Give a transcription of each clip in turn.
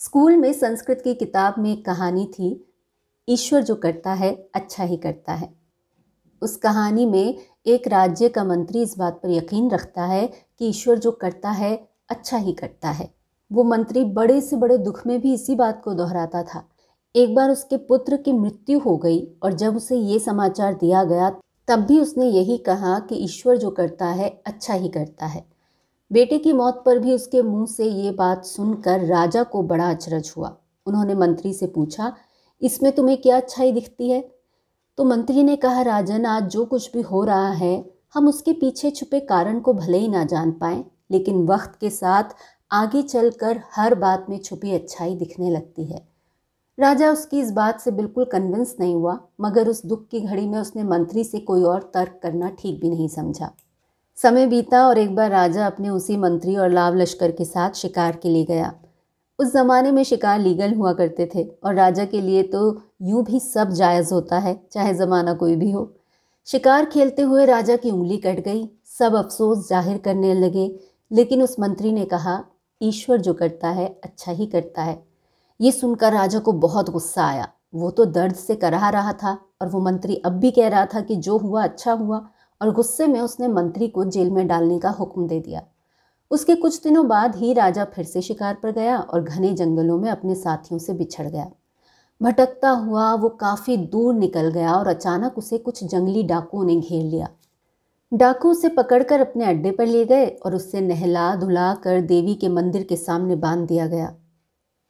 School में संस्कृत की किताब में एक कहानी थी, ईश्वर जो करता है अच्छा ही करता है। उस कहानी में एक राज्य का मंत्री इस बात पर यकीन रखता है कि ईश्वर जो करता है अच्छा ही करता है। वो मंत्री बड़े से बड़े दुख में भी इसी बात को दोहराता था। एक बार उसके पुत्र की मृत्यु हो गई और जब उसे ये समाचार दिया गया, तब भी उसने यही कहा कि ईश्वर जो करता है अच्छा ही करता है। बेटे की मौत पर भी उसके मुँह से ये बात सुनकर राजा को बड़ा अचरज हुआ। उन्होंने मंत्री से पूछा, इसमें तुम्हें क्या अच्छाई दिखती है? तो मंत्री ने कहा, राजन, आज जो कुछ भी हो रहा है, हम उसके पीछे छुपे कारण को भले ही ना जान पाए, लेकिन वक्त के साथ आगे चलकर हर बात में छुपी अच्छाई दिखने लगती है। राजा उसकी इस बात से बिल्कुल कन्विंस नहीं हुआ, मगर उस दुख की घड़ी में उसने मंत्री से कोई और तर्क करना ठीक भी नहीं समझा। समय बीता और एक बार राजा अपने उसी मंत्री और लाव लश्कर के साथ शिकार के लिए गया। उस ज़माने में शिकार लीगल हुआ करते थे और राजा के लिए तो यूँ भी सब जायज़ होता है, चाहे ज़माना कोई भी हो। शिकार खेलते हुए राजा की उंगली कट गई, सब अफसोस ज़ाहिर करने लगे, लेकिन उस मंत्री ने कहा, ईश्वर जो करता है अच्छा ही करता है। ये सुनकर राजा को बहुत गुस्सा आया। वो तो दर्द से कराह रहा था और वो मंत्री अब भी कह रहा था कि जो हुआ अच्छा हुआ और गुस्से में उसने मंत्री को जेल में डालने का हुक्म दे दिया। उसके कुछ दिनों बाद ही राजा फिर से शिकार पर गया और घने जंगलों में अपने साथियों से बिछड़ गया। भटकता हुआ वो काफ़ी दूर निकल गया और अचानक उसे कुछ जंगली डाकुओं ने घेर लिया। डाकू उसे पकड़कर अपने अड्डे पर ले गए और उससे नहला धुला कर देवी के मंदिर के सामने बाँध दिया गया।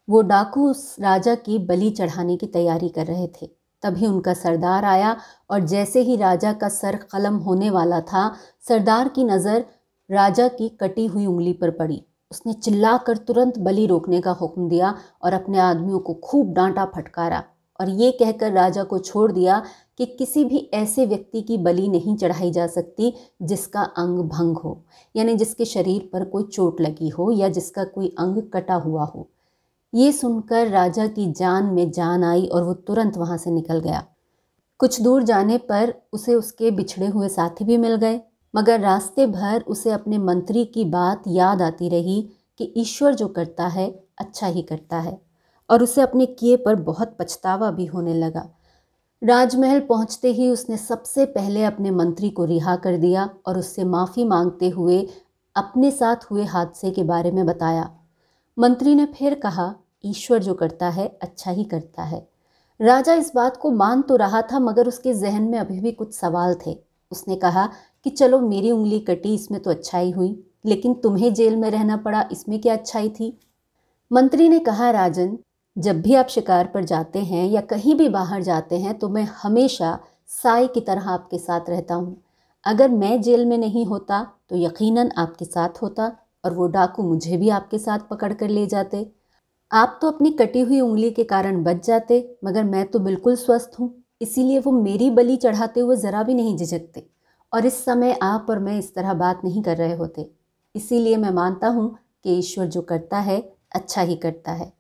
वो डाकू उस राजा की बलि चढ़ाने की तैयारी कर रहे थे। तभी उनका सरदार आया और जैसे ही राजा का सर कलम होने वाला था, सरदार की नज़र राजा की कटी हुई उंगली पर पड़ी। उसने चिल्लाकर तुरंत बलि रोकने का हुक्म दिया और अपने आदमियों को खूब डांटा फटकारा और ये कहकर राजा को छोड़ दिया कि किसी भी ऐसे व्यक्ति की बलि नहीं चढ़ाई जा सकती जिसका अंग भंग हो, यानी जिसके शरीर पर कोई चोट लगी हो या जिसका कोई अंग कटा हुआ हो। ये सुनकर राजा की जान में जान आई और वो तुरंत वहाँ से निकल गया। कुछ दूर जाने पर उसे उसके बिछड़े हुए साथी भी मिल गए, मगर रास्ते भर उसे अपने मंत्री की बात याद आती रही कि ईश्वर जो करता है अच्छा ही करता है, और उसे अपने किए पर बहुत पछतावा भी होने लगा। राजमहल पहुँचते ही उसने सबसे पहले अपने मंत्री को रिहा कर दिया और उससे माफ़ी मांगते हुए अपने साथ हुए हादसे के बारे में बताया। मंत्री ने फिर कहा, ईश्वर जो करता है अच्छा ही करता है। राजा इस बात को मान तो रहा था, मगर उसके जहन में अभी भी कुछ सवाल थे। उसने कहा कि चलो, मेरी उंगली कटी, इसमें तो अच्छाई हुई, लेकिन तुम्हें जेल में रहना पड़ा, इसमें क्या अच्छाई थी? मंत्री ने कहा, राजन, जब भी आप शिकार पर जाते हैं या कहीं भी बाहर जाते हैं तो मैं हमेशा साई की तरह आपके साथ रहता हूँ। अगर मैं जेल में नहीं होता तो यकीनन आपके साथ होता। और वो डाकू मुझे भी आपके साथ पकड़ कर ले जाते। आप तो अपनी कटी हुई उंगली के कारण बच जाते, मगर मैं तो बिल्कुल स्वस्थ हूँ। इसीलिए वो मेरी बलि चढ़ाते हुए ज़रा भी नहीं झिझकते। और इस समय आप और मैं इस तरह बात नहीं कर रहे होते। इसीलिए मैं मानता हूँ कि ईश्वर जो करता है अच्छा ही करता है।